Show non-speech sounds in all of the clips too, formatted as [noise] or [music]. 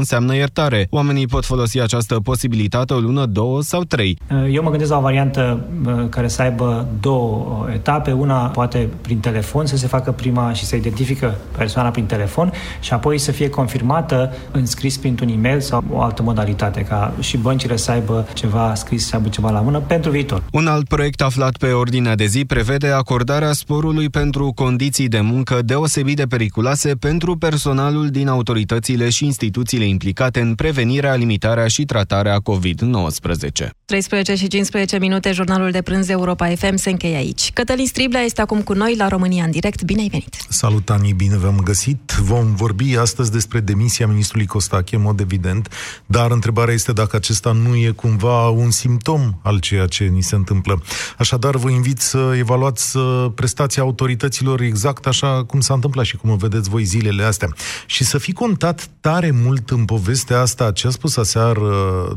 înseamnă iertare. Oamenii pot folosi această posibilitate o lună, două sau trei. Eu mă gândesc la o variantă care să aibă două etape. Una poate prin telefon să se facă prima și să identifică persoana prin telefon și apoi să fie confirmată în scris printr-un e-mail sau o altă modalitate, ca și băncile să aibă ceva scris, să aibă ceva la mână pentru viitor. Un alt proiect aflat pe ordinea de zi prevede acordarea sporului pentru condiții de muncă deosebit de periculoase pentru personalul din autoritățile și instituțiile implicate în prevenirea, limitarea și tratarea COVID-19. 13 și 15 minute, jurnalul de prânz Europa FM se încheie aici. Cătălin Striblea este acum cu noi la România în direct. Bine ai venit! Salut, Ani, bine v-am găsit! Vom vorbi astăzi despre demisia ministrului Costache, în mod evident, dar întrebarea este dacă acesta nu e cumva un simptom al ceea ce ni se întâmplă. Așadar, vă invit să evaluați prestația autorităților exact așa cum s-a întâmplat și cum o vedeți voi zilele astea. Și să fi contat tare mult în povestea asta ce a spus aseară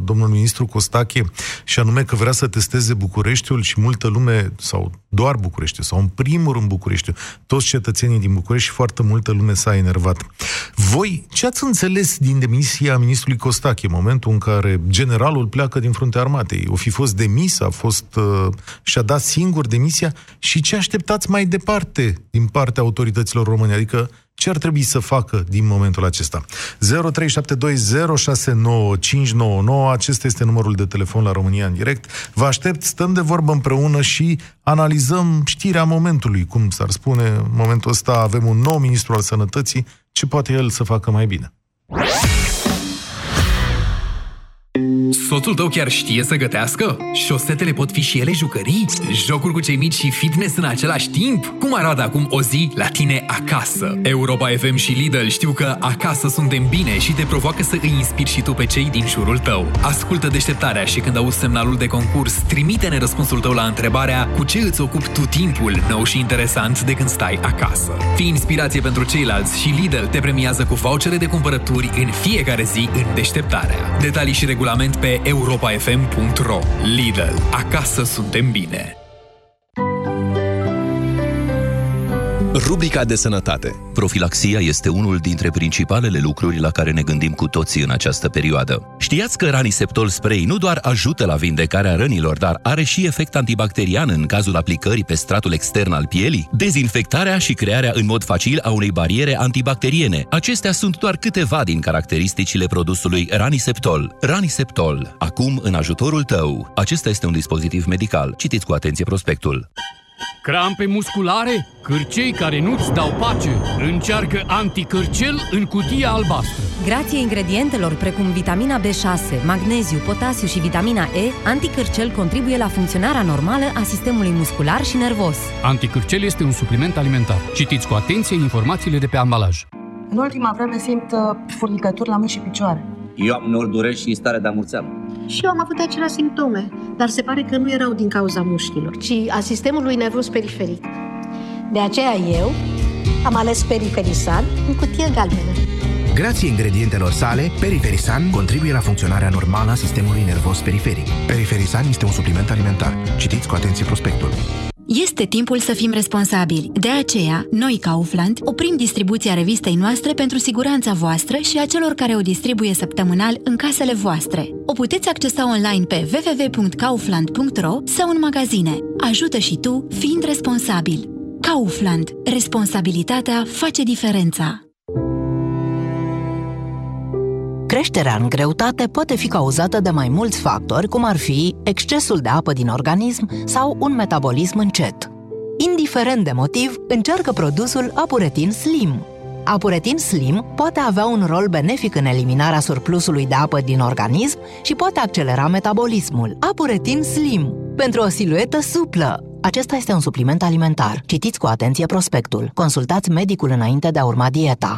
domnul ministru Costache, și anume că vrea să testeze Bucureștiul și multă lume, sau doar București, sau în primul rând București, toți cetățenii din București și foarte multă lume s-a enervat. Voi, ce ați înțeles din demisia ministrului Costache, în momentul în care generalul pleacă din fruntea armatei? O fi fost demis, a fost, uh, și-a dat singur demisia și ce așteptați mai departe din partea autorităților române? Adică ce ar trebui să facă din momentul acesta? 0372069599, acesta este numărul de telefon la România în direct. Vă aștept, stăm de vorbă împreună și analizăm știrea momentului, cum s-ar spune. În momentul ăsta avem un nou ministru al sănătății, ce poate el să facă mai bine? Soțul tău chiar știe să gătească? Șosetele pot fi și ele jucării? Jocuri cu cei mici și fitness în același timp? Cum arată acum o zi la tine acasă? Europa FM și Lidl știu că acasă suntem bine și te provoacă să îi inspiri și tu pe cei din jurul tău. Ascultă deșteptarea și când auzi semnalul de concurs, trimite-ne răspunsul tău la întrebarea cu ce îți ocupi tu timpul nou și interesant de când stai acasă. Fii inspirație pentru ceilalți și Lidl te premiază cu vouchere de cumpărături în fiecare zi în deșteptarea. Detalii și regulament pe europafm.ro Lidl. Acasă suntem bine! Rubrica de sănătate. Profilaxia este unul dintre principalele lucruri la care ne gândim cu toții în această perioadă. Știați că Raniseptol Spray nu doar ajută la vindecarea rănilor, dar are și efect antibacterian în cazul aplicării pe stratul extern al pielii, dezinfectarea și crearea în mod facil a unei bariere antibacteriene. Acestea sunt doar câteva din caracteristicile produsului Raniseptol. Raniseptol, acum în ajutorul tău. Acesta este un dispozitiv medical. Citiți cu atenție prospectul. Crampe musculare? Cârcei care nu-ți dau pace? Încearcă anticârcel în cutia albastră. Grație ingredientelor precum vitamina B6, magneziu, potasiu și vitamina E, anticârcel contribuie la funcționarea normală a sistemului muscular și nervos. Anticârcel este un supliment alimentar. Citiți cu atenție informațiile de pe ambalaj. În ultima vreme simt uh, furnicături la mâini și picioare. Eu am nori dureri și stare de amurțeală. Și eu am avut aceleași simptome, dar se pare că nu erau din cauza mușchilor, ci a sistemului nervos periferic. De aceea eu am ales Periferisan în cutie galbenă. Grație ingredientelor sale, Periferisan contribuie la funcționarea normală a sistemului nervos periferic. Periferisan este un supliment alimentar. Citiți cu atenție prospectul. Este timpul să fim responsabili. De aceea, noi, Kaufland, oprim distribuția revistei noastre pentru siguranța voastră și a celor care o distribuie săptămânal în casele voastre. O puteți accesa online pe www.kaufland.ro sau în magazine. Ajută și tu, fiind responsabil. Kaufland. Responsabilitatea face diferența. Creșterea în greutate poate fi cauzată de mai mulți factori, cum ar fi excesul de apă din organism sau un metabolism încet. Indiferent de motiv, încearcă produsul Apuretin Slim. Apuretin Slim poate avea un rol benefic în eliminarea surplusului de apă din organism și poate accelera metabolismul. Apuretin Slim, pentru o siluetă suplă. Acesta este un supliment alimentar. Citiți cu atenție prospectul. Consultați medicul înainte de a urma dieta.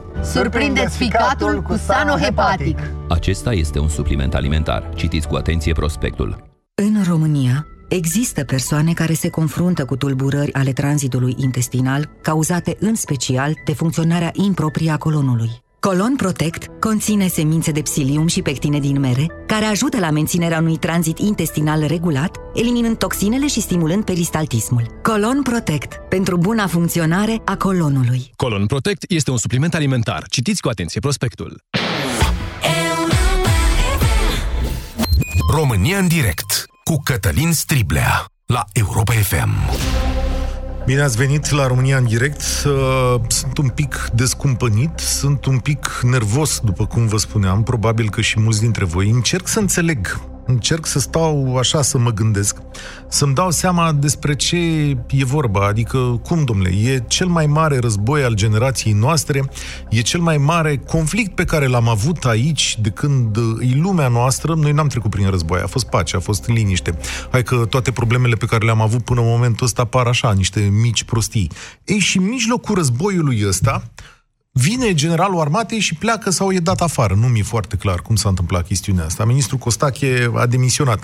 Surprindeți ficatul cu sanohepatic. Acesta este un supliment alimentar. Citiți cu atenție prospectul. În România, există persoane care se confruntă cu tulburări ale tranzitului intestinal, cauzate în special de funcționarea improprie a colonului. Colon Protect conține semințe de psilium și pectine din mere, care ajută la menținerea unui tranzit intestinal regulat, eliminând toxinele și stimulând peristaltismul. Colon Protect, pentru buna funcționare a colonului. Colon Protect este un supliment alimentar. Citiți cu atenție prospectul. România în direct cu Cătălin Striblea la Europa FM. Bine ați venit la România în direct. Sunt un pic descumpănit, sunt un pic nervos, după cum vă spuneam, probabil că și mulți dintre voi. Încerc să înțeleg încerc să stau așa să mă gândesc, să-mi dau seama despre ce e vorba, adică cum, domnule, e cel mai mare război al generației noastre, e cel mai mare conflict pe care l-am avut aici de când e lumea noastră, noi n-am trecut prin război, a fost pace, a fost liniște. Hai că toate problemele pe care le-am avut până în momentul ăsta par așa, niște mici prostii. Ei, și în mijlocul războiului ăsta, vine generalul armatei și pleacă sau e dat afară. Nu mi-e foarte clar cum s-a întâmplat chestiunea asta. Ministrul Costache a demisionat.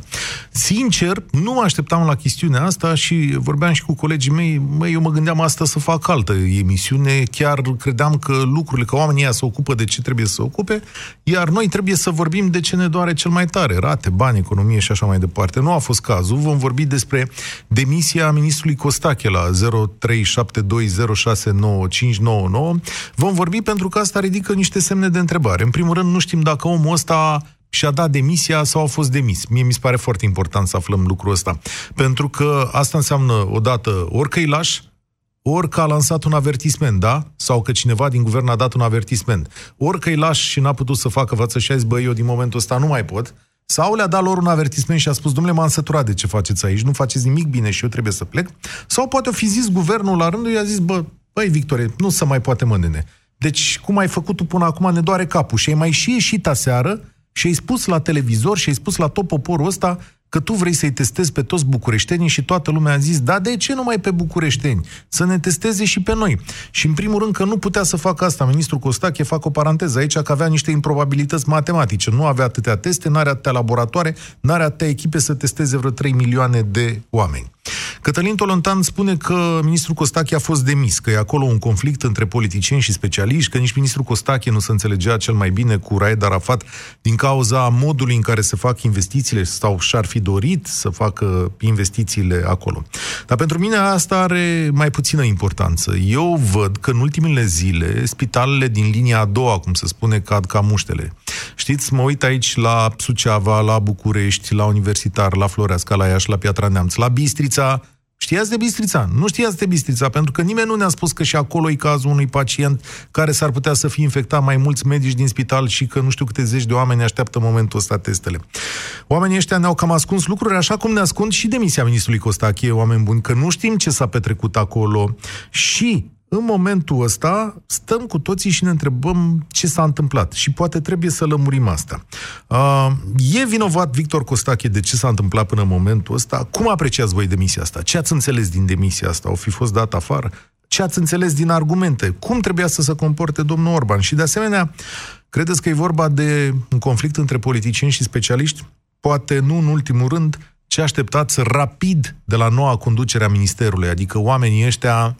Sincer, nu mă așteptam la chestiunea asta și vorbeam și cu colegii mei, măi, eu mă gândeam asta să fac altă emisiune, chiar credeam că lucrurile, că oamenii ăia se ocupă de ce trebuie să se ocupe, iar noi trebuie să vorbim de ce ne doare cel mai tare, rate, bani, economie și așa mai departe. Nu a fost cazul. Vom vorbi despre demisia ministrului Costache la 0372069599. Vom vorbi pentru că asta ridică niște semne de întrebare. În primul rând, nu știm dacă omul ăsta și-a dat demisia sau a fost demis. Mie mi se pare foarte important să aflăm lucrul ăsta. Pentru că asta înseamnă, odată, ori că îi lași, ori că a lansat un avertisment, da? Sau că cineva din guvern a dat un avertisment. Ori că îi lași și n-a putut să facă față și a zis, bă, eu din momentul ăsta nu mai pot. Sau le-a dat lor un avertisment și a spus, domnule, m-am săturat de ce faceți aici, nu faceți nimic bine și eu trebuie să plec. Sau poate o fi zis guvernul la rândul, i-a zis, bă, băi, Victorie, nu se mai poate mândene. Deci, cum ai făcut tu până acum, ne doare capul. Și ai mai și ieșit aseară și ai spus la televizor și ai spus la tot poporul ăsta că tu vrei să-i testezi pe toți bucureștenii și toată lumea a zis, da, de ce numai pe bucureșteni? Să ne testeze și pe noi. Și în primul rând că nu putea să facă asta. Ministrul Costache, fac o paranteză aici, că avea niște improbabilități matematice. Nu avea atâtea teste, nu are atâtea laboratoare, nu are atâtea echipe să testeze vreo 3 milioane de oameni. Cătălin Tolontan spune că ministrul Costache a fost demis, că e acolo un conflict între politicieni și specialiști, că nici ministrul Costache nu se înțelegea cel mai bine cu Raed Arafat din cauza modului în care se fac investițiile sau și-ar fi dorit să facă investițiile acolo. Dar pentru mine asta are mai puțină importanță. Eu văd că în ultimele zile spitalele din linia a doua, cum se spune, cad ca muștele. Știți, mă uit aici la Suceava, la București, la Universitar, la Floreasca, la Iași, la Piatra Neamț, la Bistrița, Știați de Bistrița? Nu știați de Bistrița, pentru că nimeni nu ne-a spus că și acolo e cazul unui pacient care s-ar putea să fie infectat mai mulți medici din spital și că nu știu câte zeci de oameni așteaptă momentul ăsta testele. Oamenii ăștia ne-au cam ascuns lucruri așa cum ne ascund și demisia ministrului Costache, oameni buni, că nu știm ce s-a petrecut acolo și în momentul ăsta stăm cu toții și ne întrebăm ce s-a întâmplat și poate trebuie să lămurim asta. Uh, e vinovat Victor Costache de ce s-a întâmplat până în momentul ăsta? Cum apreciați voi demisia asta? Ce ați înțeles din demisia asta? O fi fost dat afară? Ce ați înțeles din argumente? Cum trebuia să se comporte domnul Orban? Și de asemenea, credeți că e vorba de un conflict între politicieni și specialiști? Poate nu în ultimul rând, ce așteptați rapid de la noua conducere a Ministerului? Adică oamenii ăștia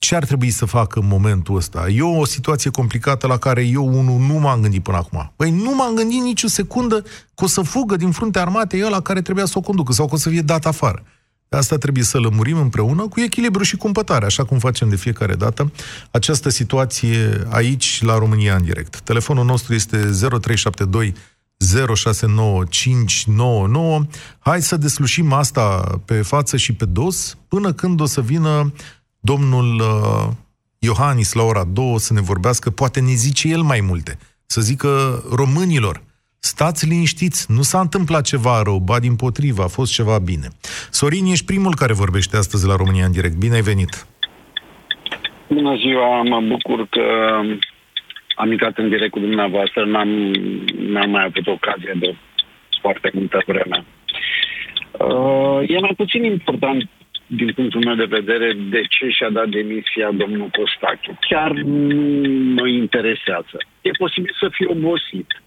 ce ar trebui să facă în momentul ăsta? E o situație complicată la care eu, unul, nu m-am gândit până acum. Păi nu m-am gândit nicio secundă că o să fugă din fruntea armatei ăla care trebuia să o conducă sau că o să fie dat afară. Asta trebuie să lămurim împreună cu echilibru și cumpătare, așa cum facem de fiecare dată această situație aici, la România în direct. Telefonul nostru este 0372 069599. Hai să deslușim asta pe față și pe dos până când o să vină domnul uh, Iohannis la ora 2 să ne vorbească, poate ne zice el mai multe. Să zică românilor, stați liniștiți, nu s-a întâmplat ceva rău, ba din potrivă, a fost ceva bine. Sorin, ești primul care vorbește astăzi la România în direct. Bine ai venit! Bună ziua, mă bucur că am intrat în direct cu dumneavoastră, n-am, n-am mai avut ocazie de foarte multă vreme. Uh, e mai puțin important din punctul meu de vedere, de ce și-a dat demisia domnul Costache. Chiar nu mă interesează. E posibil să fie obosit.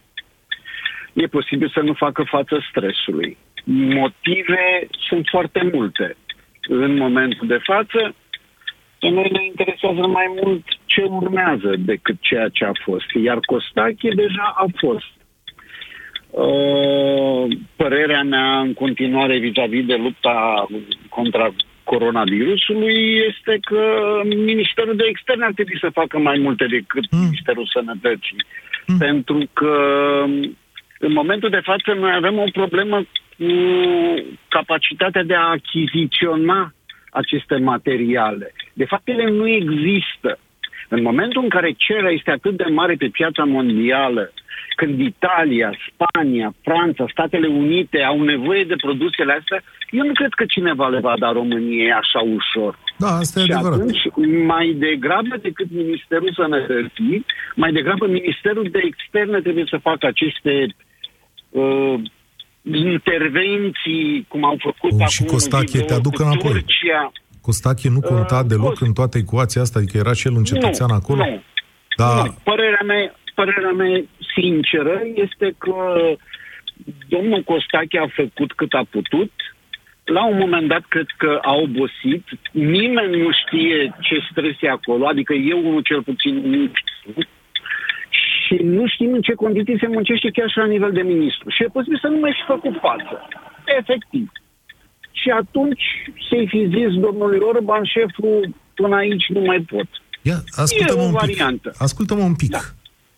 E posibil să nu facă față stresului. Motive sunt foarte multe. În momentul de față, pe noi ne interesează mai mult ce urmează decât ceea ce a fost. Iar Costache deja a fost. Uh, părerea mea în continuare vis-a-vis de lupta contra coronavirusului este că Ministerul de Externe ar trebui să facă mai multe decât mm. Ministerul Sănătății. Mm. Pentru că în momentul de față noi avem o problemă cu capacitatea de a achiziționa aceste materiale. De fapt, ele nu există. În momentul în care cererea este atât de mare pe piața mondială, când Italia, Spania, Franța, Statele Unite au nevoie de produsele astea, eu nu cred că cineva le va da României așa ușor. Da, asta e și adevărat. atunci, mai degrabă decât Ministerul Sănătății, mai degrabă Ministerul de Externe trebuie să facă aceste uh, intervenții, cum au făcut Oh, acum și Costache, te aduc înapoi. Turcia. Costache nu conta Uh, deloc Cost- în toată ecuația asta, adică era și el un cetățean nu, acolo? Nu, Da, nu. Părerea mea, părerea mea sinceră este că domnul Costache a făcut cât a putut. La un moment dat cred că a obosit. Nimeni nu știe ce stres e acolo, adică eu unul cel puțin nu știu. Și nu știm în ce condiții se muncește chiar și la nivel de ministru. Și e posibil să nu mai fi făcut față. Efectiv. Și atunci să-i fi zis domnului Orban, șeful, până aici nu mai pot. Ia, ascultă-mă e o un pic. variantă. Ascultă-mă un pic. Da.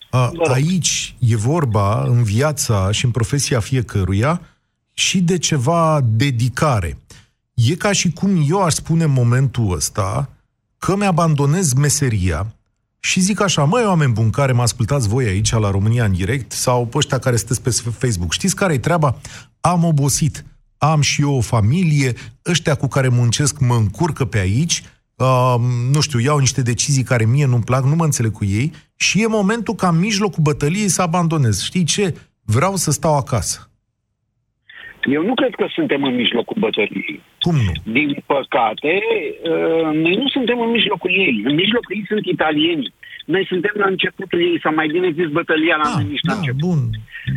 A, aici e vorba, în viața și în profesia fiecăruia, și de ceva dedicare. E ca și cum eu aș spune în momentul ăsta că mi-abandonez meseria și zic așa, măi, oameni buni care mă ascultați voi aici la România în direct sau pe ăștia care sunteți pe Facebook, știți care e treaba? Am obosit, am și eu o familie, ăștia cu care muncesc mă încurcă pe aici, uh, nu știu, iau niște decizii care mie nu-mi plac, nu mă înțeleg cu ei și e momentul ca în mijlocul bătăliei să abandonez. Știi ce? Vreau să stau acasă. Eu nu cred că suntem în mijlocul bătăliei. Cum nu? Din păcate, uh, noi nu suntem în mijlocul ei. În mijlocul ei sunt italienii. Noi suntem la începutul ei, sau mai bine zis bătălia la noi nici la început. Bun,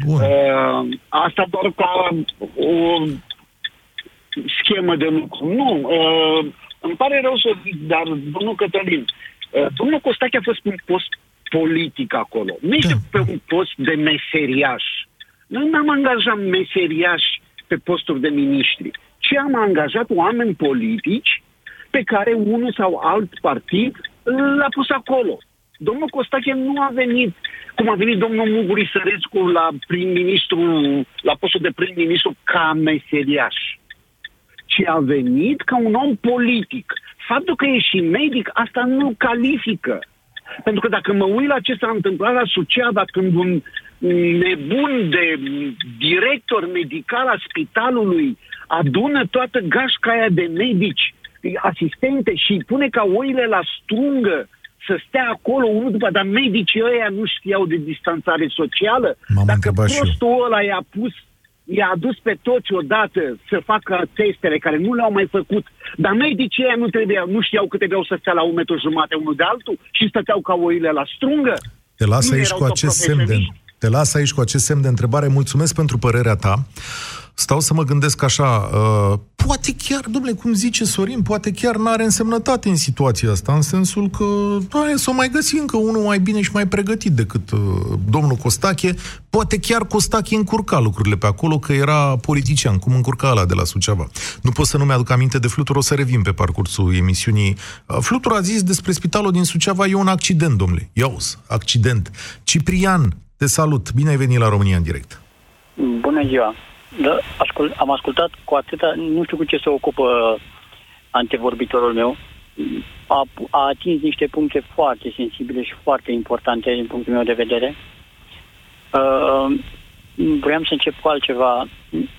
bun. Uh, asta doar ca o schemă de lucru. Nu, uh, îmi pare rău să zic, dar domnul Cătălin, uh, domnul Costache a fost pe un post politic acolo. Nu este pe un post de meseriaș. Noi n-am angajat meseriași pe posturi de miniștri, ci am angajat oameni politici pe care unul sau alt partid l-a pus acolo. Domnul Costache nu a venit, cum a venit domnul Muguri Sărescu la prim-ministru, la postul de prim-ministru ca meseriaș, ci a venit ca un om politic. Faptul că e și medic, asta nu califică. Pentru că dacă mă uit la ce s-a întâmplat la Suceava, când un nebun de director medical al spitalului adună toată gașca aia de medici, asistente și îi pune ca oile la strungă să stea acolo unul după, dar medicii ăia nu știau de distanțare socială. M-am Dacă întrebat și eu. prostul ăla i-a pus i-a adus pe toți odată să facă testele care nu le-au mai făcut, dar medicii ăia nu, trebuiau, nu știau că trebuiau să stea la un metru jumate unul de altul și stăteau ca oile la strungă. Te las Nu aici erau cu tot acest semn de, profesioniști. Te las aici cu acest semn de întrebare. Mulțumesc pentru părerea ta. Stau să mă gândesc așa, uh, poate chiar, domnule, cum zice Sorin, poate chiar n-are însemnătate în situația asta, în sensul că hai să o mai găsi încă unul mai bine și mai pregătit decât uh, domnul Costache. Poate chiar Costache încurca lucrurile pe acolo, că era politician, cum încurca ăla de la Suceava. Nu pot să nu mi-aduc aminte de Flutur, o să revin pe parcursul emisiunii. Uh, Flutur a zis despre spitalul din Suceava, e un accident, domnule. Iauzi, accident. Ciprian, te salut, bine ai venit la România în direct. Bună ziua! Da, ascult, am ascultat cu atâta, nu știu cu ce se ocupă antevorbitorul meu. A, a atins niște puncte foarte sensibile și foarte importante din punctul meu de vedere. Uh, vreau să încep cu altceva.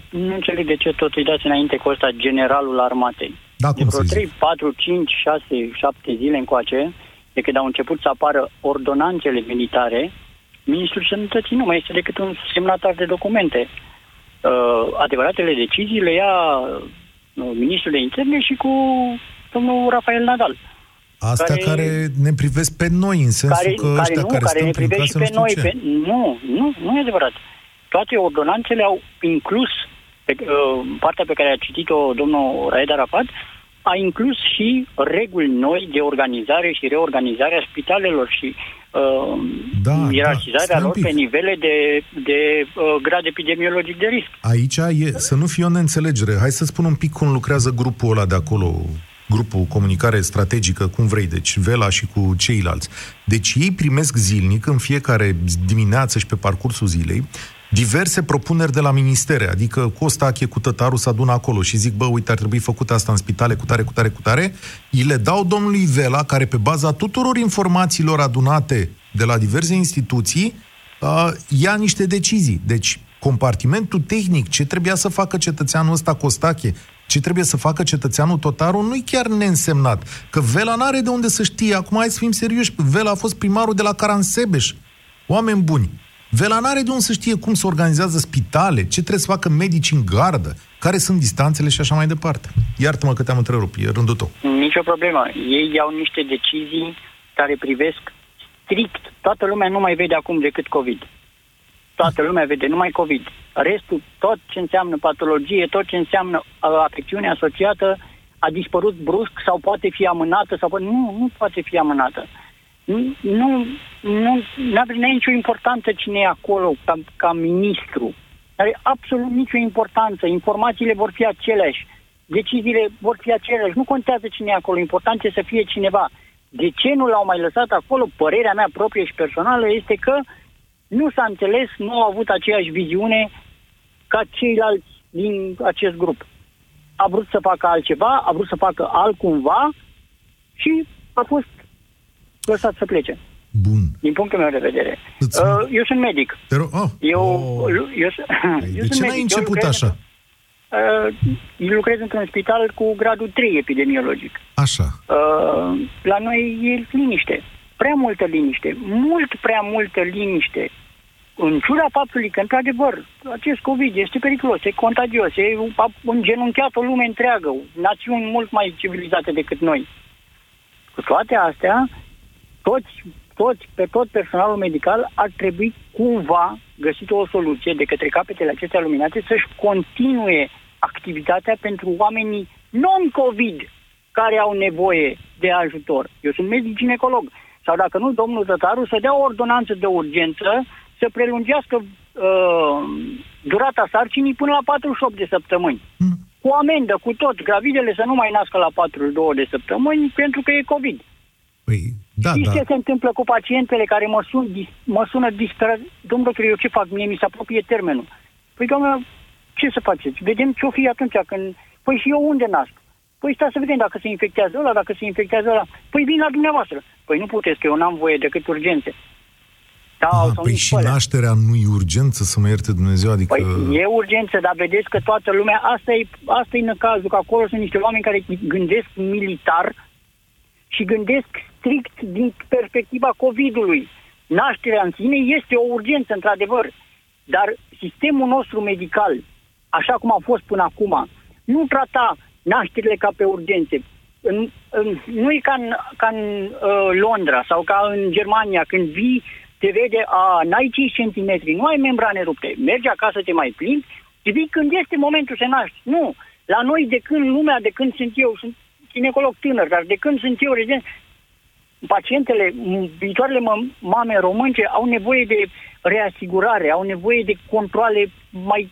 Nu înțeleg de ce tot îi dați înainte cu ăsta generalul armatei. Da, de vreo 3, 4, 5, 6, 7 zile încoace, de când au început să apară ordonanțele militare, Ministrul Sănătății nu mai este decât un semnatar de documente. Uh, adevăratele decizii le ia uh, ministrul de interne și cu domnul Rafael Nadal. Astea care, care ne privesc pe noi, în sensul care, că care ăștia nu, care, care stăm ne prin privesc casă, și pe nu noi. știu ce. Pe, nu, nu, nu e adevărat. Toate ordonanțele au inclus, pe, uh, partea pe care a citit-o domnul Raed Arafat, a inclus și reguli noi de organizare și reorganizare a spitalelor și uh, Da, ierarhizarea stai un lor pic. pe nivele de, de uh, grad epidemiologic de risc. Aici e, să nu fie o neînțelegere. Hai să spun un pic cum lucrează grupul ăla de acolo, grupul comunicare strategică, cum vrei, deci Vela și cu ceilalți. Deci ei primesc zilnic, în fiecare dimineață și pe parcursul zilei, diverse propuneri de la ministere, adică Costache cu Tătaru se adună acolo și zic, bă, uite, ar trebui făcut asta în spitale cu tare, cu tare, cu tare, îi le dau domnului Vela, care pe baza tuturor informațiilor adunate de la diverse instituții, uh, ia niște decizii. Deci, compartimentul tehnic, ce trebuia să facă cetățeanul ăsta Costache, ce trebuie să facă cetățeanul Totaru, nu-i chiar neînsemnat. Că Vela n-are de unde să știe. Acum hai să fim serioși. Vela a fost primarul de la Caransebeș. Oameni buni. Vela n-are de unde să știe cum se organizează spitale, ce trebuie să facă medici în gardă, care sunt distanțele și așa mai departe. Iartă-mă că te-am întrerupt, e rândul tău. Nicio problemă. Ei iau niște decizii care privesc strict. Toată lumea nu mai vede acum decât COVID. Toată lumea vede numai COVID. Restul, tot ce înseamnă patologie, tot ce înseamnă uh, afecțiune asociată, a dispărut brusc sau poate fi amânată sau poate... Nu, nu poate fi amânată. Nu, nu, nu are nicio importanță cine e acolo ca, ca ministru. Are absolut nicio importanță. Informațiile vor fi aceleași. Deciziile vor fi aceleași. Nu contează cine e acolo. Important e să fie cineva. De ce nu l-au mai lăsat acolo? Părerea mea proprie și personală este că nu s-a înțeles, nu au avut aceeași viziune ca ceilalți din acest grup. A vrut să facă altceva, a vrut să facă altcumva și a fost lăsat să plece. Bun. Din punctul meu de vedere. Îți- Uh, eu sunt medic. Te rog, oh, Eu, oh. eu, sunt- [clears throat] eu de sunt ce n-ai medic. Eu început lucrez așa? Uh, eu lucrez într-un spital cu gradul 3 epidemiologic. Așa. Uh, la noi e liniște. Prea multă liniște. Mult prea multă liniște. În ciuda faptului că, într-adevăr, acest COVID este periculos, e contagios, e a îngenunchiat o lume întreagă, națiuni mult mai civilizate decât noi. Cu toate astea, toți, toți, pe tot personalul medical ar trebui cumva găsit o soluție de către capetele acestea luminate să-și continue activitatea pentru oamenii non-COVID care au nevoie de ajutor. Eu sunt medic ginecolog. Sau dacă nu, domnul Tătaru să dea o ordonanță de urgență să prelungească uh, durata sarcinii până la 48 de săptămâni. Cu amendă, cu tot. Gravidele să nu mai nască la 42 de săptămâni pentru că e COVID. Păi, da, Știți da. ce se întâmplă cu pacientele care mă, sun, dis- mă sună disperat? Domnul doctor, eu ce fac? Mie mi se apropie termenul. Păi, doamnă, ce să faceți? Vedem ce-o fi atunci când... Păi și eu unde nasc? Păi stați să vedem dacă se infectează ăla, dacă se infectează ăla. Păi vin la dumneavoastră. Păi nu puteți, că eu n-am voie decât urgențe. Da, Ah, sau păi nici și pe alea. nașterea nu e urgență, să mă ierte Dumnezeu, adică... Păi e urgență, dar vedeți că toată lumea, asta e, asta e cazul, că acolo sunt niște oameni care gândesc militar și gândesc strict din perspectiva COVID-ului. Nașterea în sine este o urgență, într-adevăr, dar sistemul nostru medical, așa cum a fost până acum, nu trata nașterile ca pe urgențe. În, în, nu e ca în, ca în uh, Londra sau ca în Germania, când vii, te vede, a, n-ai 5 centimetri, nu ai membrane rupte, mergi acasă, te mai plimbi, și vii când este momentul să naști. Nu. La noi, de când lumea, de când sunt eu, sunt ginecolog tânăr, dar de când sunt eu rezident, pacientele, m- viitoarele mă- mame românce au nevoie de reasigurare, au nevoie de controle mai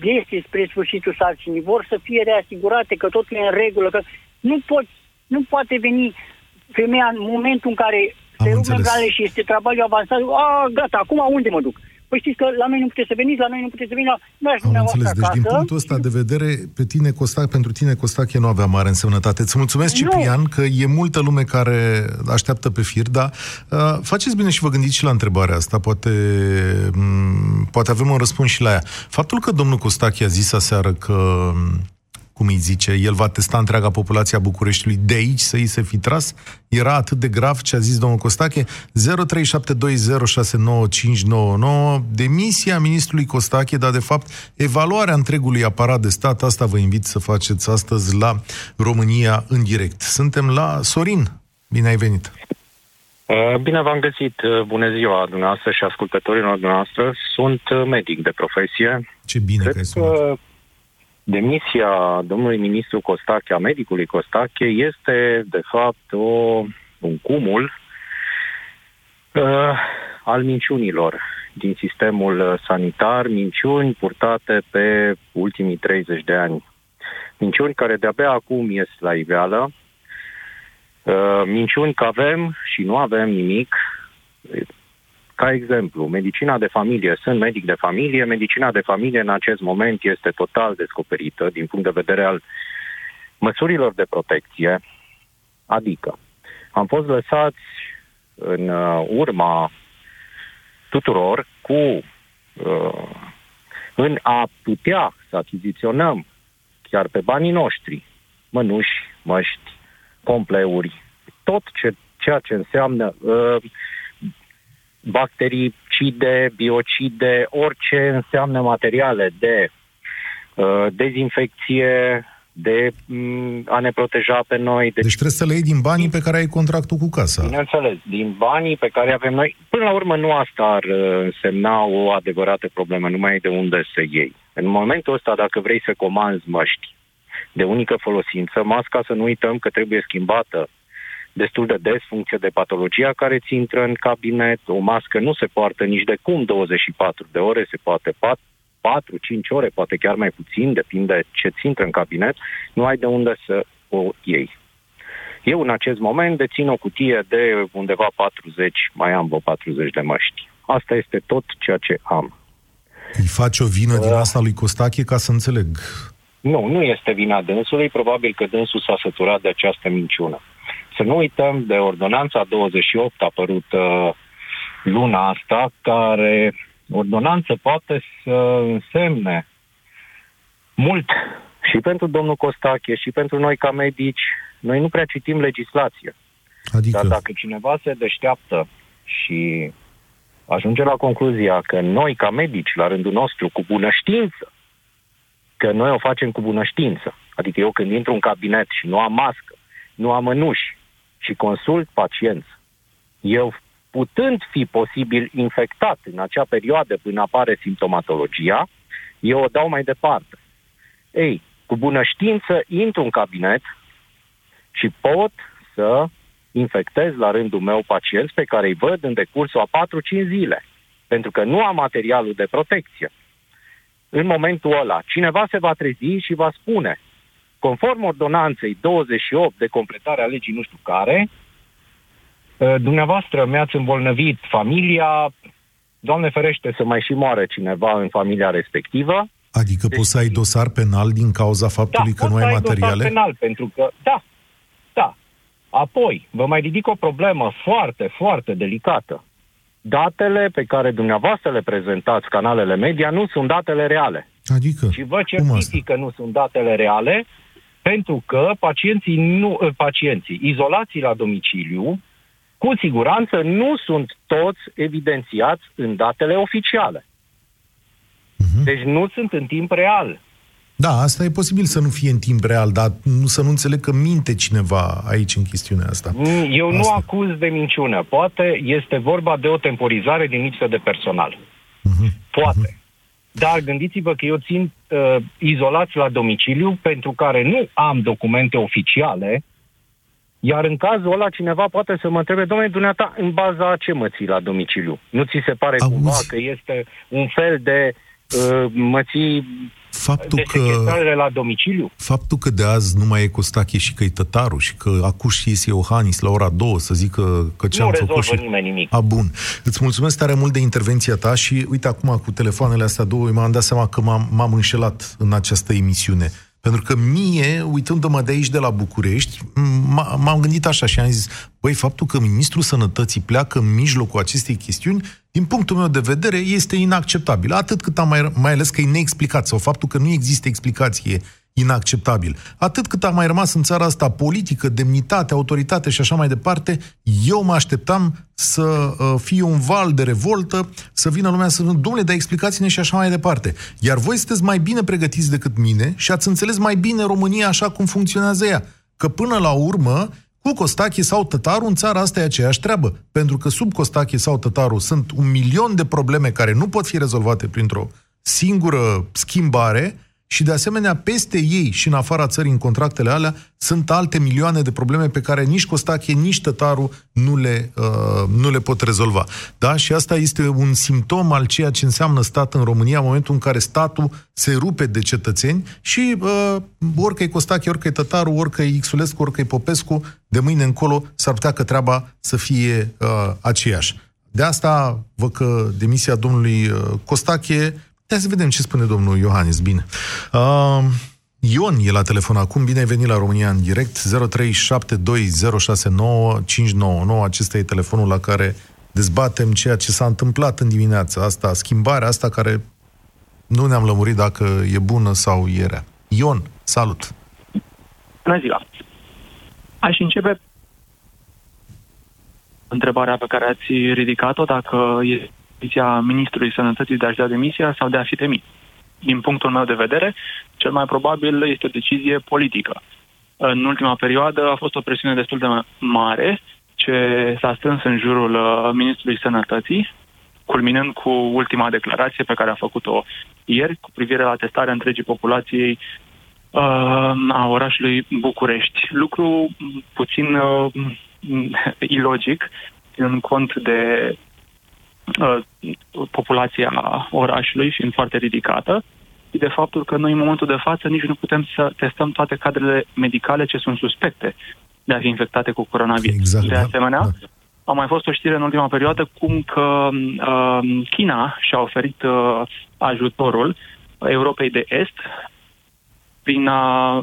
dese spre sfârșitul sarcinii, vor să fie reasigurate că totul e în regulă, că nu, poți, nu poate veni femeia în momentul în care se rup membrane și este travaliu avansat, a, gata, acum unde mă duc? Păi știți că la noi nu puteți să veniți, la noi nu puteți să veniți, la noi Am înțeles. Deci, acasă. din punctul ăsta de vedere, pe tine Costac, pentru tine Costache nu avea mare însemnătate. Îți mulțumesc, Nu. Ciprian, că e multă lume care așteaptă pe fir, dar uh, faceți bine și vă gândiți și la întrebarea asta. Poate, m- poate avem un răspuns și la ea. Faptul că domnul Costache a zis aseară că m, cum îi zice. El va testa întreaga populație a Bucureștiului de aici să îi se fi tras. Era atât de grav ce a zis domnul Costache. 0372069599 Demisia ministrului Costache, dar de fapt evaluarea întregului aparat de stat. Asta vă invit să faceți astăzi la România în direct. Suntem la Sorin. Bine ai venit! Uh, bine v-am găsit. Uh, bună ziua dumneavoastră și ascultătorilor dumneavoastră. Sunt uh, medic de profesie. Ce bine Cred că ai sunat. Că demisia domnului ministru Costache, a medicului Costache, este de fapt o, un cumul uh, al minciunilor din sistemul sanitar, minciuni purtate pe ultimii 30 de ani. Minciuni care de-abia acum ies la iveală, Uh, minciuni că avem și nu avem nimic. Ca exemplu, medicina de familie, sunt medic de familie, medicina de familie în acest moment este total descoperită din punct de vedere al măsurilor de protecție, adică am fost lăsați în uh, urma tuturor cu uh, în a putea să achiziționăm chiar pe banii noștri mănuși, măști, compleuri, tot ce, ceea ce înseamnă uh, bactericide, biocide, orice înseamnă materiale de uh, dezinfecție, de um, a ne proteja pe noi. De... Deci trebuie să le iei din banii pe care ai contractul cu casa. Bineînțeles, din banii pe care avem noi. Până la urmă nu asta ar uh, însemna o adevărată problemă, nu mai e de unde să iei. În momentul ăsta, dacă vrei să comanzi măști, de unică folosință. Masca, să nu uităm că trebuie schimbată destul de des funcție de patologia care ți intră în cabinet. O mască nu se poartă nici de cum 24 de ore, se poate 4, 4-5 ore, poate chiar mai puțin, depinde ce ți intră în cabinet, nu ai de unde să o iei. Eu în acest moment dețin o cutie de undeva 40, mai am vreo 40 de măști. Asta este tot ceea ce am. Îi faci o vină uh, din asta lui Costache ca să înțeleg. Nu, nu este vina dânsului, probabil că dânsul s-a săturat de această minciună. Să nu uităm de ordonanța 28 apărută uh, luna asta, care ordonanță poate să însemne mult și pentru domnul Costache și pentru noi ca medici. Noi nu prea citim legislație. Adică... Dar dacă cineva se deșteaptă și ajunge la concluzia că noi ca medici, la rândul nostru, cu bună știință, că noi o facem cu bună știință. Adică eu când intru în cabinet și nu am mască, nu am mănuși și consult pacienți, eu putând fi posibil infectat în acea perioadă până apare simptomatologia, eu o dau mai departe. Ei, cu bună știință intru în cabinet și pot să infectez la rândul meu pacienți pe care îi văd în decursul a 4-5 zile. Pentru că nu am materialul de protecție în momentul ăla, cineva se va trezi și va spune, conform ordonanței 28 de completare a legii nu știu care, ă, dumneavoastră mi-ați îmbolnăvit familia, Doamne ferește să mai și moare cineva în familia respectivă. Adică deci, poți să ai dosar penal din cauza faptului da, că nu ai materiale? dosar penal, pentru că, da, da. Apoi, vă mai ridic o problemă foarte, foarte delicată datele pe care dumneavoastră le prezentați, canalele media, nu sunt datele reale. Adică? Și vă certific că nu sunt datele reale, pentru că pacienții, nu, ă, pacienții izolații la domiciliu, cu siguranță nu sunt toți evidențiați în datele oficiale. Uh-huh. Deci nu sunt în timp real. Da, asta e posibil să nu fie în timp real, dar nu, să nu înțeleg că minte cineva aici în chestiunea asta. Mm, eu asta. nu acuz de minciună. Poate este vorba de o temporizare din lipsă de personal. Uh-huh. Poate. Uh-huh. Dar gândiți-vă că eu țin uh, izolați la domiciliu pentru care nu am documente oficiale, iar în cazul ăla cineva poate să mă întrebe, domnule, dumneata, în baza a ce mă ții la domiciliu? Nu ți se pare Auzi. cumva că este un fel de uh, mă ții faptul de că, la domiciliu. Faptul că de azi nu mai e Costache și că e tătarul și că acuși iese Iohannis la ora două să zică că ce nu am făcut și... nimeni nimic. A, bun. Îți mulțumesc tare mult de intervenția ta și uite acum cu telefoanele astea două m-am dat seama că m-am, m-am înșelat în această emisiune. Pentru că mie, uitându-mă de aici, de la București, m-am gândit așa și am zis, băi, faptul că Ministrul Sănătății pleacă în mijlocul acestei chestiuni, din punctul meu de vedere, este inacceptabil. Atât cât am mai, mai ales că e neexplicat, sau faptul că nu există explicație inacceptabil. Atât cât a mai rămas în țara asta politică, demnitate, autoritate și așa mai departe, eu mă așteptam să uh, fie un val de revoltă, să vină lumea să spună, domnule, dar explicați-ne și așa mai departe. Iar voi sunteți mai bine pregătiți decât mine și ați înțeles mai bine România așa cum funcționează ea. Că până la urmă, cu Costache sau Tătaru, în țara asta e aceeași treabă. Pentru că sub Costache sau Tătaru sunt un milion de probleme care nu pot fi rezolvate printr-o singură schimbare și de asemenea peste ei și în afara țării în contractele alea sunt alte milioane de probleme pe care nici Costache, nici Tătaru nu le, uh, nu le pot rezolva. Da? Și asta este un simptom al ceea ce înseamnă stat în România în momentul în care statul se rupe de cetățeni și uh, orică e Costache, orică e Tătaru, orică e Xulescu, orică e Popescu, de mâine încolo s-ar putea că treaba să fie uh, aceeași. De asta văd că demisia domnului uh, Costache Hai să vedem ce spune domnul Iohannis. Bine. Uh, Ion e la telefon acum. Bine ai venit la România în direct. 0372069599. Acesta e telefonul la care dezbatem ceea ce s-a întâmplat în dimineața asta, schimbarea asta care nu ne-am lămurit dacă e bună sau e rea. Ion, salut! Bună ziua! Aș începe întrebarea pe care ați ridicat-o, dacă e poziția Ministrului Sănătății de a-și da demisia sau de a fi demit. Din punctul meu de vedere, cel mai probabil este o decizie politică. În ultima perioadă a fost o presiune destul de mare ce s-a strâns în jurul uh, Ministrului Sănătății, culminând cu ultima declarație pe care a făcut-o ieri cu privire la testarea întregii populației uh, a orașului București. Lucru puțin uh, ilogic, în cont de Uh, populația orașului fiind foarte ridicată și de faptul că noi în momentul de față nici nu putem să testăm toate cadrele medicale ce sunt suspecte de a fi infectate cu coronavirus. Exact, de da. asemenea, da. a mai fost o știre în ultima perioadă cum că uh, China și-a oferit uh, ajutorul Europei de Est prin a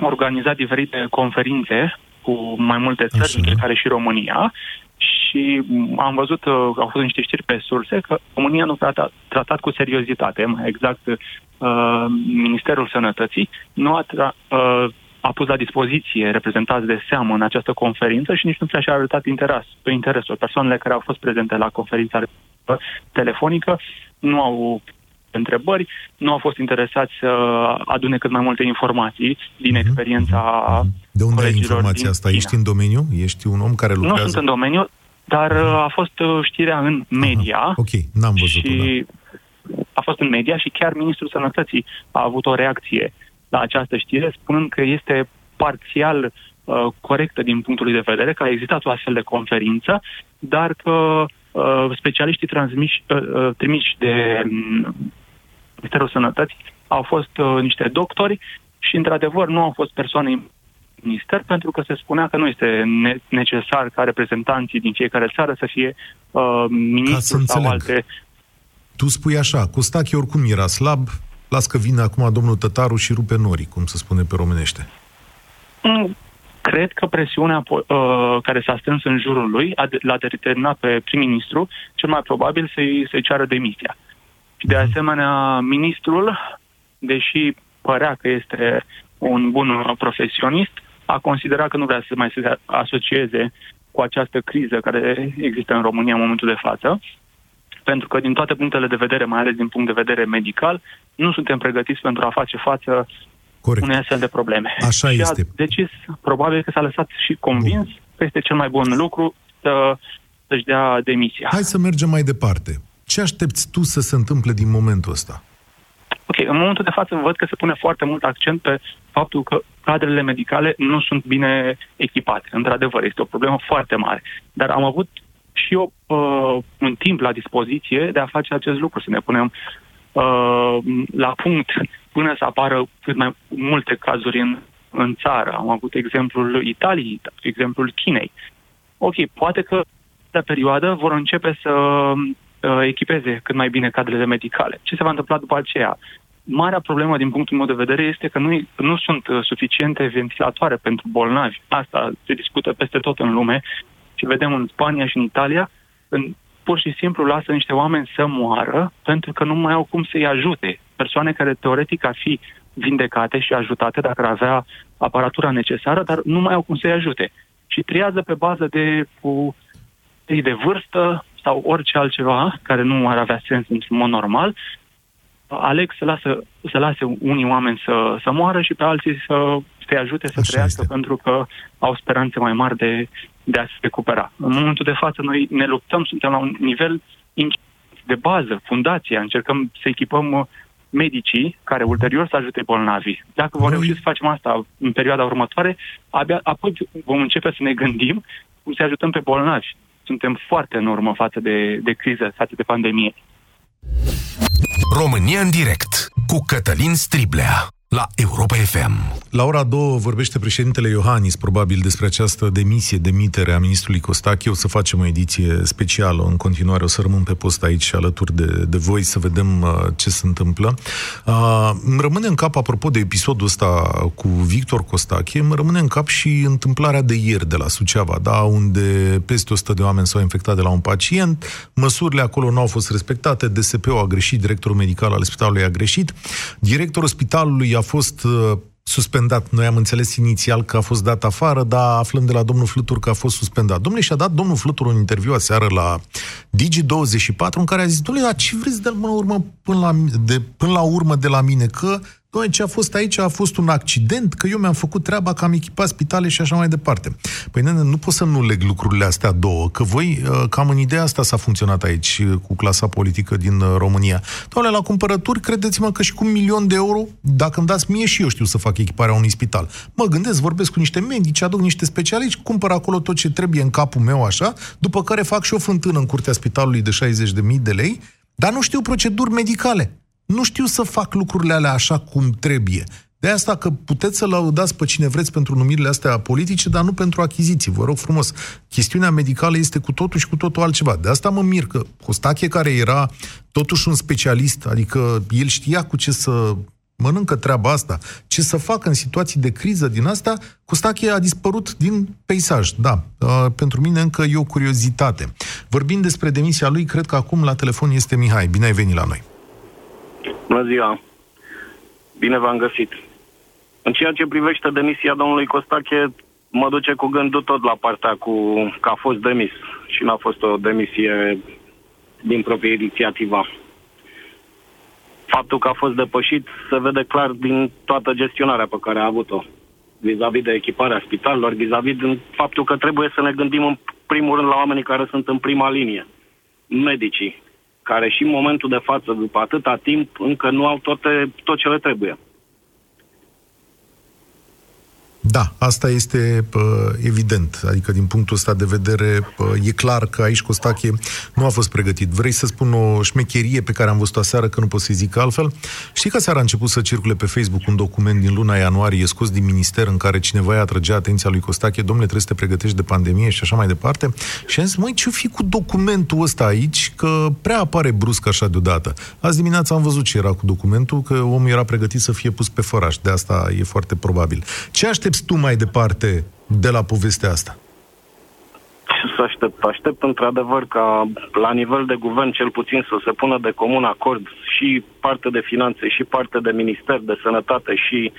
organiza diferite conferințe cu mai multe țări, între care și România, și am văzut, uh, au fost niște știri pe surse, că România nu a tratat, tratat cu seriozitate, mai exact uh, Ministerul Sănătății nu a, tra- uh, a pus la dispoziție reprezentați de seamă în această conferință și nici nu și-a arătat interes, pe interesul. Persoanele care au fost prezente la conferința telefonică nu au întrebări, nu au fost interesați să adune cât mai multe informații din mm-hmm. experiența De unde ai informația asta? China. Ești în domeniu? Ești un om care lucrează? Nu sunt în domeniu, dar uh, a fost uh, știrea în media. Aha. Ok, n-am văzut și da. A fost în media și chiar Ministrul Sănătății a avut o reacție la această știre, spunând că este parțial uh, corectă din punctul de vedere, că a existat o astfel de conferință, dar că uh, specialiștii transmiși, uh, uh trimiși de um, Ministerul Sănătății au fost uh, niște doctori și, într-adevăr, nu au fost persoane minister pentru că se spunea că nu este ne- necesar ca reprezentanții din fiecare țară să fie uh, ministru sau alte... Tu spui așa, Costache oricum era slab, las că vine acum domnul Tătaru și rupe norii, cum se spune pe românește. Mm, cred că presiunea uh, care s-a strâns în jurul lui a de- l-a determinat pe prim-ministru cel mai probabil să-i, să-i ceară demisia. Și de asemenea, ministrul, deși părea că este un bun profesionist, a considerat că nu vrea să mai se asocieze cu această criză care există în România în momentul de față, pentru că din toate punctele de vedere, mai ales din punct de vedere medical, nu suntem pregătiți pentru a face față Corect. unei astfel de probleme. Așa și este. a decis, probabil că s-a lăsat și convins Bun. că este cel mai bun lucru să, să-și dea demisia. Hai să mergem mai departe. Ce aștepți tu să se întâmple din momentul ăsta? Ok, în momentul de față văd că se pune foarte mult accent pe faptul că cadrele medicale nu sunt bine echipate. Într-adevăr, este o problemă foarte mare. Dar am avut și eu uh, un timp la dispoziție de a face acest lucru, să ne punem uh, la punct până să apară cât mai multe cazuri în, în țară. Am avut exemplul Italiei, exemplul Chinei. Ok, poate că pe perioadă vor începe să uh, echipeze cât mai bine cadrele medicale. Ce se va întâmpla după aceea? Marea problemă din punctul meu de vedere este că nu, nu sunt uh, suficiente ventilatoare pentru bolnavi. Asta se discută peste tot în lume și vedem în Spania și în Italia, când pur și simplu lasă niște oameni să moară pentru că nu mai au cum să-i ajute. Persoane care teoretic ar fi vindecate și ajutate dacă ar avea aparatura necesară, dar nu mai au cum să-i ajute. Și triază pe bază de, cu, de vârstă sau orice altceva care nu ar avea sens în mod normal, aleg să, lasă, să lase unii oameni să, să moară și pe alții să să ajute să Așa trăiască este. pentru că au speranțe mai mari de, de a se recupera. În momentul de față noi ne luptăm, suntem la un nivel de bază, fundația, încercăm să echipăm uh, medicii care ulterior să ajute bolnavii. Dacă vom reuși să facem asta în perioada următoare, abia apoi vom începe să ne gândim cum să ajutăm pe bolnavi. Suntem foarte în urmă față de, de criză, față de pandemie. România în direct cu Cătălin Striblea la Europa FM. La ora 2 vorbește președintele Iohannis probabil despre această demisie, demitere a ministrului Costache. O să facem o ediție specială. În continuare o să rămân pe post aici alături de, de voi să vedem uh, ce se întâmplă. Uh, îmi rămâne în cap, apropo de episodul ăsta cu Victor Costache, îmi rămâne în cap și întâmplarea de ieri de la Suceava, da, unde peste 100 de oameni s-au infectat de la un pacient, măsurile acolo nu au fost respectate, DSP-ul a greșit, directorul medical al spitalului a greșit, directorul spitalului a fost uh, suspendat. Noi am înțeles inițial că a fost dat afară, dar aflăm de la domnul Flutur că a fost suspendat. Domnule, și-a dat domnul Flutur un interviu aseară la Digi24 în care a zis, domnule, dar ce vreți de la urmă până la, de, până la urmă de la mine? Că Doamne, ce a fost aici a fost un accident, că eu mi-am făcut treaba, că am echipat spitale și așa mai departe. Păi, nene, nu pot să nu leg lucrurile astea două, că voi, uh, cam în ideea asta s-a funcționat aici uh, cu clasa politică din uh, România. Doamne, la cumpărături, credeți-mă că și cu un milion de euro, dacă îmi dați mie și eu știu să fac echiparea unui spital. Mă gândesc, vorbesc cu niște medici, aduc niște specialiști, cumpăr acolo tot ce trebuie în capul meu așa, după care fac și o fântână în curtea spitalului de 60.000 de lei, dar nu știu proceduri medicale nu știu să fac lucrurile alea așa cum trebuie. De asta că puteți să lăudați pe cine vreți pentru numirile astea politice, dar nu pentru achiziții. Vă rog frumos, chestiunea medicală este cu totul și cu totul altceva. De asta mă mir că Costache, care era totuși un specialist, adică el știa cu ce să mănâncă treaba asta, ce să facă în situații de criză din asta, Costache a dispărut din peisaj. Da, uh, pentru mine încă e o curiozitate. Vorbind despre demisia lui, cred că acum la telefon este Mihai. Bine ai venit la noi. Bună ziua! Bine v-am găsit! În ceea ce privește demisia domnului Costache, mă duce cu gândul tot la partea cu că a fost demis și n-a fost o demisie din proprie inițiativa. Faptul că a fost depășit se vede clar din toată gestionarea pe care a avut-o vis-a-vis de echiparea spitalelor, vis-a-vis de faptul că trebuie să ne gândim în primul rând la oamenii care sunt în prima linie, medicii, care și în momentul de față, după atâta timp, încă nu au toate, tot ce le trebuie. Da, asta este uh, evident. Adică, din punctul ăsta de vedere, uh, e clar că aici Costache nu a fost pregătit. Vrei să spun o șmecherie pe care am văzut-o aseară, că nu pot să-i zic altfel? Știi că seara a început să circule pe Facebook un document din luna ianuarie scos din minister în care cineva i-a atrăgea atenția lui Costache, domnule, trebuie să te pregătești de pandemie și așa mai departe. Și am zis, măi, ce fi cu documentul ăsta aici? Că prea apare brusc așa deodată. Azi dimineața am văzut ce era cu documentul, că omul era pregătit să fie pus pe făraș. De asta e foarte probabil. Ce aștept aștepți tu mai departe de la povestea asta? Ce să aștept? Aștept într-adevăr ca la nivel de guvern cel puțin să se pună de comun acord și parte de finanțe și parte de minister de sănătate și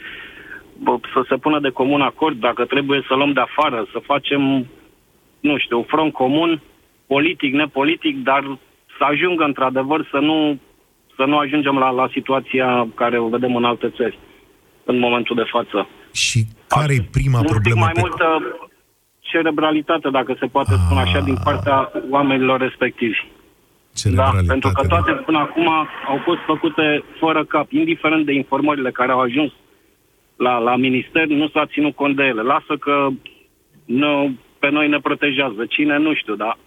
bă, să se pună de comun acord dacă trebuie să luăm de afară, să facem, nu știu, un front comun, politic, nepolitic, dar să ajungă într-adevăr să nu, să nu ajungem la, la situația care o vedem în alte țări în momentul de față. Și care e prima un problemă? mai pe... multă cerebralitate, dacă se poate A... spune așa, din ah. partea oamenilor respectivi. Da, pentru că toate până acum au fost făcute fără cap, indiferent de informările care au ajuns la, la minister, nu s-a ținut cont de ele. Lasă că nu, pe noi ne protejează. Cine, nu știu, da.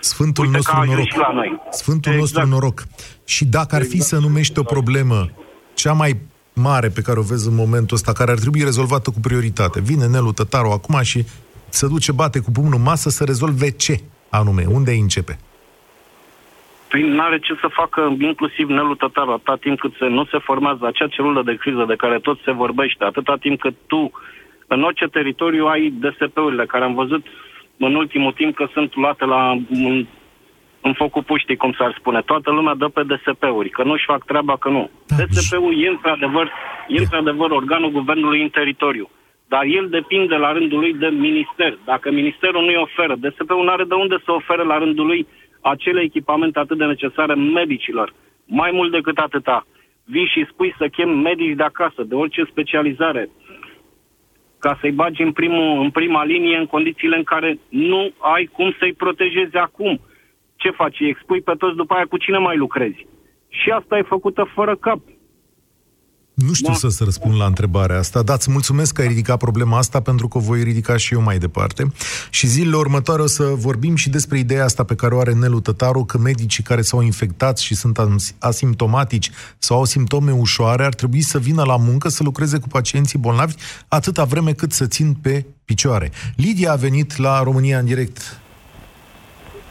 Sfântul Uite nostru noroc. La noi. Sfântul exact. nostru noroc. Și dacă ar fi exact. să numești o problemă cea mai mare pe care o vezi în momentul ăsta, care ar trebui rezolvată cu prioritate. Vine Nelu Tătaru acum și se duce, bate cu pumnul masă să rezolve ce anume? Unde îi începe? Păi nu are ce să facă inclusiv Nelu Tătaru atâta timp cât se, nu se formează acea celulă de criză de care tot se vorbește, atâta timp cât tu în orice teritoriu ai DSP-urile care am văzut în ultimul timp că sunt luate la un în focul puștii, cum s-ar spune. Toată lumea dă pe DSP-uri, că nu-și fac treaba, că nu. Da, DSP-ul e într-adevăr, e într-adevăr organul guvernului în teritoriu. Dar el depinde la rândul lui de minister. Dacă ministerul nu-i oferă, DSP-ul nu are de unde să ofere la rândul lui acele echipamente atât de necesare medicilor. Mai mult decât atâta, vii și spui să chem medici de acasă, de orice specializare, ca să-i bagi în, primul, în prima linie în condițiile în care nu ai cum să-i protejezi acum. Ce faci? Îi expui pe toți după aia cu cine mai lucrezi. Și asta e făcută fără cap. Nu știu da. să-ți răspund la întrebarea asta, dar îți mulțumesc că ai ridicat problema asta pentru că o voi ridica și eu mai departe. Și zilele următoare o să vorbim și despre ideea asta pe care o are Nelu Tătaru, că medicii care s-au infectat și sunt asimptomatici sau au simptome ușoare ar trebui să vină la muncă să lucreze cu pacienții bolnavi atâta vreme cât să țin pe picioare. Lidia a venit la România în direct.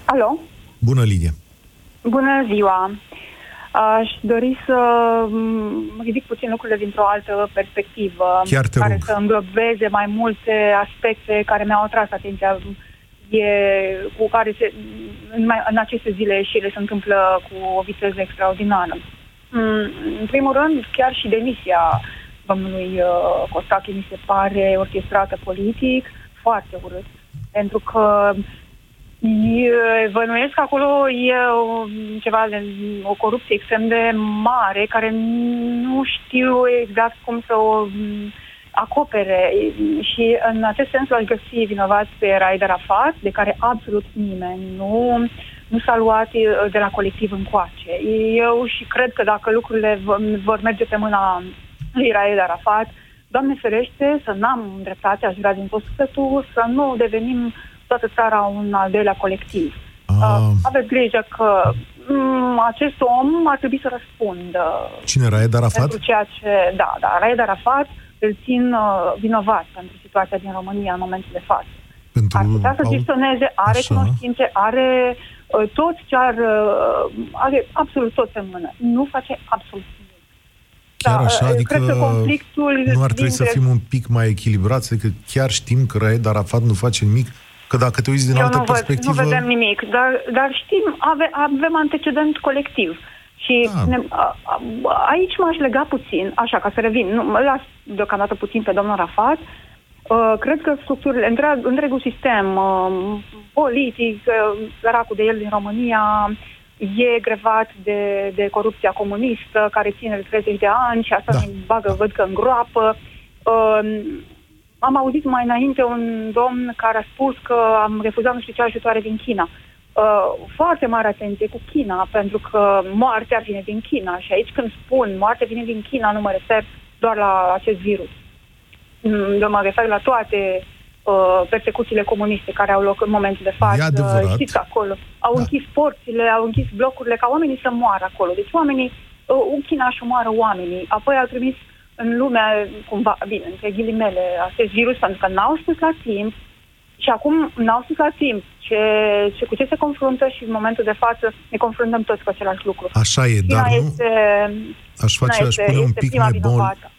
Alo? Bună, Lidia! Bună ziua! Aș dori să ridic puțin lucrurile dintr-o altă perspectivă, Chiar te care rog. să înglobeze mai multe aspecte care mi-au atras atenția, e, cu care se, în, mai, în aceste zile și le se întâmplă cu o viteză extraordinară. Mm, În primul rând, chiar și demisia domnului uh, Costache mi se pare orchestrată politic, foarte urât, pentru că E, Bănuiesc că acolo e o, ceva de o corupție extrem de mare care nu știu exact cum să o m, acopere și în acest sens l-aș găsi vinovat pe Raed Arafat, de care absolut nimeni nu, nu s-a luat e, de la colectiv încoace. Eu și cred că dacă lucrurile v- vor merge pe mâna lui Raed Arafat, Doamne ferește să n-am dreptate, aș vrea din tot sufletul, să nu devenim toată țara un al doilea colectiv. Uh, aveți grijă că um, acest om ar trebui să răspundă Cine, Raed Arafat? pentru ceea ce... Da, da, Raed Arafat îl țin uh, vinovat pentru situația din România în momentul de față. Pentru... Ar putea să au- gestioneze, are Așa. cunoștințe, are uh, tot ce ar... Uh, are absolut tot pe mână. Nu face absolut Chiar Da, așa, uh, adică cred că conflictul nu ar trebui să dintre- fim un pic mai echilibrați, adică chiar știm că Raed Arafat nu face nimic, că dacă te uiți din Eu altă nu, văd, perspectivă... nu vedem nimic, dar, dar știm, ave, avem antecedent colectiv. Și Da. ne, a, a, aici m-aș lega puțin, așa, ca să revin, nu, mă las deocamdată puțin pe domnul Rafat. Uh, cred că structurile, întreg, întregul sistem uh, politic, uh, săracul de el din România, e grevat de, de corupția comunistă care ține de 30 de ani și asta da. ne bagă, văd că în groapă. Uh, am auzit mai înainte un domn care a spus că am refuzat nu știu ce ajutoare din China. Uh, foarte mare atenție cu China, pentru că moartea vine din China și aici când spun moartea vine din China, nu mă refer doar la acest virus. Mm, Eu mă refer la toate uh, persecuțiile comuniste care au loc în momentul de față. E adevărat. Știți că acolo au da. închis porțile, au închis blocurile ca oamenii să moară acolo. Deci oamenii, uh, China și omoară oamenii. Apoi au trimis în lumea, cumva, bine, între ghilimele, acest virus, pentru că n-au spus la timp și acum n-au spus la timp ce, ce, cu ce se confruntă și în momentul de față ne confruntăm toți cu același lucru. Așa e, China dar nu... este, Aș face, China aș este, pune un este pic prima mai bol. vinovată.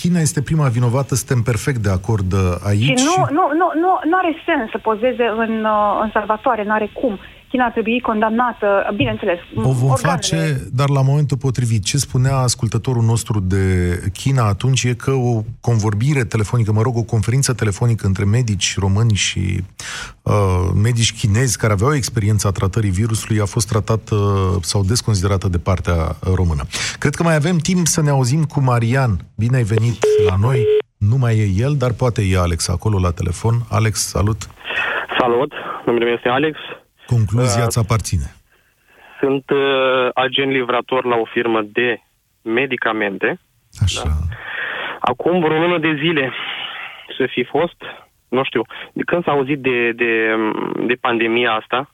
China este prima vinovată, suntem perfect de acord uh, aici. Și nu, nu, nu, nu, nu are sens să pozeze în, uh, în salvatoare, nu are cum. China ar trebui condamnată, bineînțeles. O vom organele- face, dar la momentul potrivit. Ce spunea ascultătorul nostru de China atunci e că o convorbire telefonică, mă rog, o conferință telefonică între medici români și uh, medici chinezi care aveau experiența tratării virusului a fost tratată uh, sau desconsiderată de partea uh, română. Cred că mai avem timp să ne auzim cu Marian. Bine ai venit la noi. Nu mai e el, dar poate e Alex acolo la telefon. Alex, salut! Salut, numele meu este Alex. Concluzia Uh, ți aparține. Sunt uh, agent livrator la o firmă de medicamente. Așa. Da. Acum vreo lună de zile să fi fost, nu știu, de când s-a auzit de, de, de pandemia asta,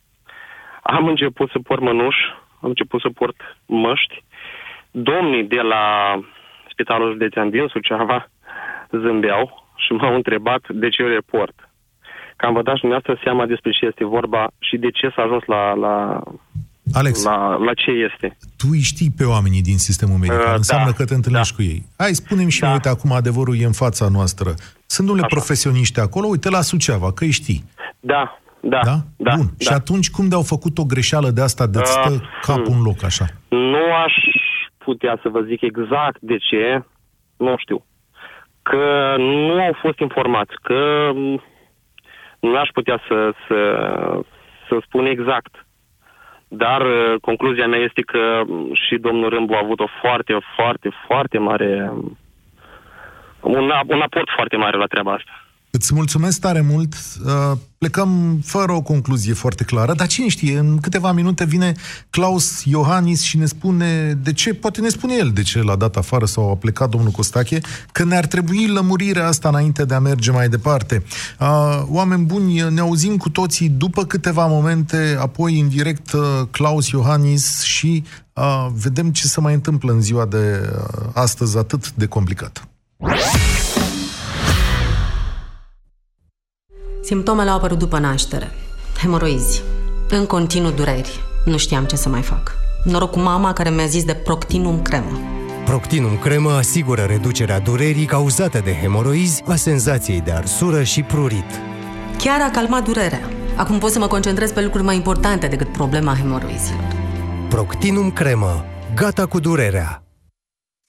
am început să port mănuși, am început să port măști. Domnii de la Spitalul Județean din Suceava zâmbeau și m-au întrebat de ce eu le port. Cam vă dați dumneavoastră seama despre ce este vorba și de ce s-a ajuns la, la, Alex, la, la ce este. tu îi știi pe oamenii din sistemul medical, Uh, înseamnă da, că te întâlnești cu ei. Hai, spunem și da. uite, acum adevărul e în fața noastră. Sunt unele profesioniști acolo, uite la Suceava, că îi știi. Da, Da, da? da, Bun. da. Și atunci cum de-au făcut o greșeală de asta de stă Uh, capul în loc așa? Nu aș putea să vă zic exact de ce, nu știu. Că nu au fost informați, că m, nu aș putea să, să, să spun exact. Dar uh, concluzia mea este că m, și domnul Râmbu a avut o foarte, foarte, foarte mare... m, Un, ap- un aport foarte mare la treaba asta. Îți mulțumesc tare mult. Uh, Plecăm fără o concluzie foarte clară, dar cine știe, în câteva minute vine Klaus Iohannis și ne spune de ce, poate ne spune el de ce l-a dat afară sau a plecat domnul Costache, că ne-ar trebui lămurirea asta înainte de a merge mai departe. Uh, Oameni buni, ne auzim cu toții după câteva momente, apoi în direct uh, Klaus Iohannis și uh, vedem ce se mai întâmplă în ziua de uh, astăzi atât de complicat. Simptomele au apărut după naștere. Hemoroizi. În continuu dureri. Nu știam ce să mai fac. Noroc cu mama care mi-a zis de Proctinum cremă. Proctinum cremă asigură reducerea durerii cauzate de hemoroizi, a senzației de arsură și prurit. Chiar a calmat durerea. Acum pot să mă concentrez pe lucruri mai importante decât problema hemoroizilor. Proctinum cremă. Gata cu durerea.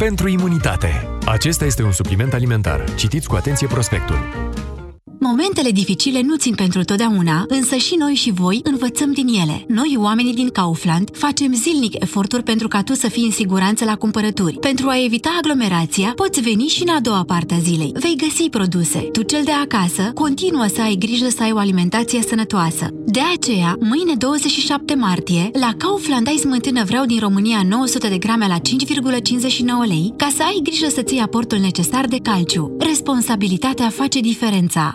pentru imunitate. Acesta este un supliment alimentar. Citiți cu atenție prospectul. Momentele dificile nu țin pentru totdeauna, însă și noi și voi învățăm din ele. Noi, oamenii din Kaufland, facem zilnic eforturi pentru ca tu să fii în siguranță la cumpărături. Pentru a evita aglomerația, poți veni și în a doua parte a zilei. Vei găsi produse. Tu, cel de acasă, continuă să ai grijă să ai o alimentație sănătoasă. De aceea, mâine 27 martie, la Kaufland ai smântână vreau din România 900 de grame la 5,59 lei, ca să ai grijă să ții aportul necesar de calciu. Responsabilitatea face diferența.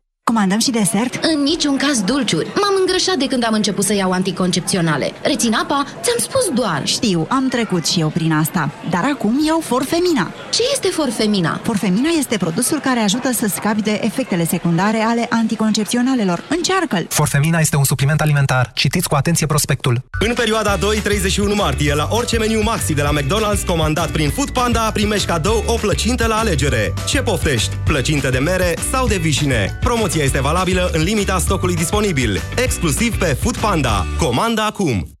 Comandăm și desert? În niciun caz dulciuri. M-am îngrășat de când am început să iau anticoncepționale. Rețin apa? Ți-am spus doar. Știu, am trecut și eu prin asta. Dar acum iau Forfemina. Ce este Forfemina? Forfemina este produsul care ajută să scapi de efectele secundare ale anticoncepționalelor. Încearcă-l! Forfemina este un supliment alimentar. Citiți cu atenție prospectul. În perioada 2-31 martie, la orice meniu maxi de la McDonald's comandat prin Food Panda, primești cadou o plăcintă la alegere. Ce poftești? Plăcintă de mere sau de vișine? Promoția este valabilă în limita stocului disponibil, exclusiv pe Food Panda. Comanda acum!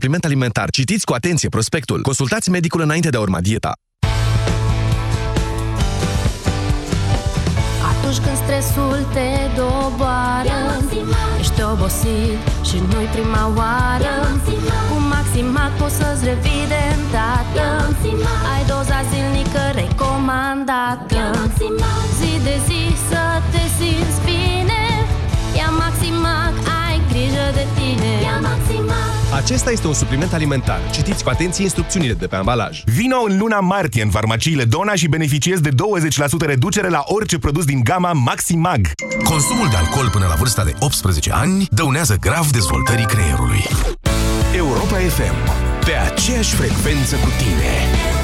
supliment alimentar. Citiți cu atenție prospectul. Consultați medicul înainte de a urma dieta. Atunci când stresul te doboară Ești obosit și nu-i prima oară. Cu Maximac poți să-ți revii de îndată. Ai doza zilnică recomandată. Zi de zi să te simți bine. Ia Maximac, ai grijă de tine. Ia Maximac Acesta este un supliment alimentar. Citiți cu atenție instrucțiunile de pe ambalaj. Vino în luna martie în farmaciile Dona și beneficiezi de 20% reducere la orice produs din gama Maximag. Consumul de alcool până la vârsta de 18 ani dăunează grav dezvoltării creierului. Europa FM. Pe aceeași frecvență cu tine.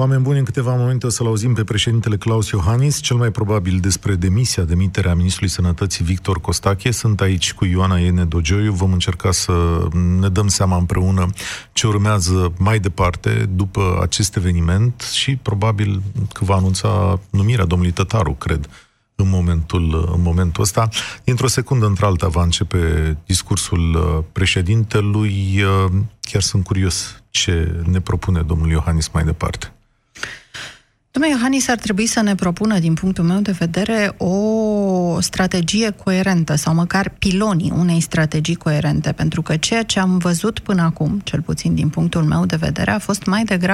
Oameni buni, în câteva momente o să-l auzim pe președintele Claus Iohannis, cel mai probabil despre demisia, demiterea ministrului sănătății Victor Costache. Sunt aici cu Ioana Iene Dogioiu. Vom încerca să ne dăm seama împreună ce urmează mai departe după acest eveniment și probabil că va anunța numirea domnului Tătaru, cred, în momentul, în momentul ăsta. Într-o secundă, într-alta, va începe discursul uh, președintelui. Uh, chiar sunt curios ce ne propune domnul Iohannis mai departe. Domnule Iohannis, ar trebui să ne propună, din punctul meu de vedere, o strategie coerentă sau măcar pilonii unei strategii coerente, pentru că ceea ce am văzut până acum, cel puțin din punctul meu de vedere, a fost mai degrabă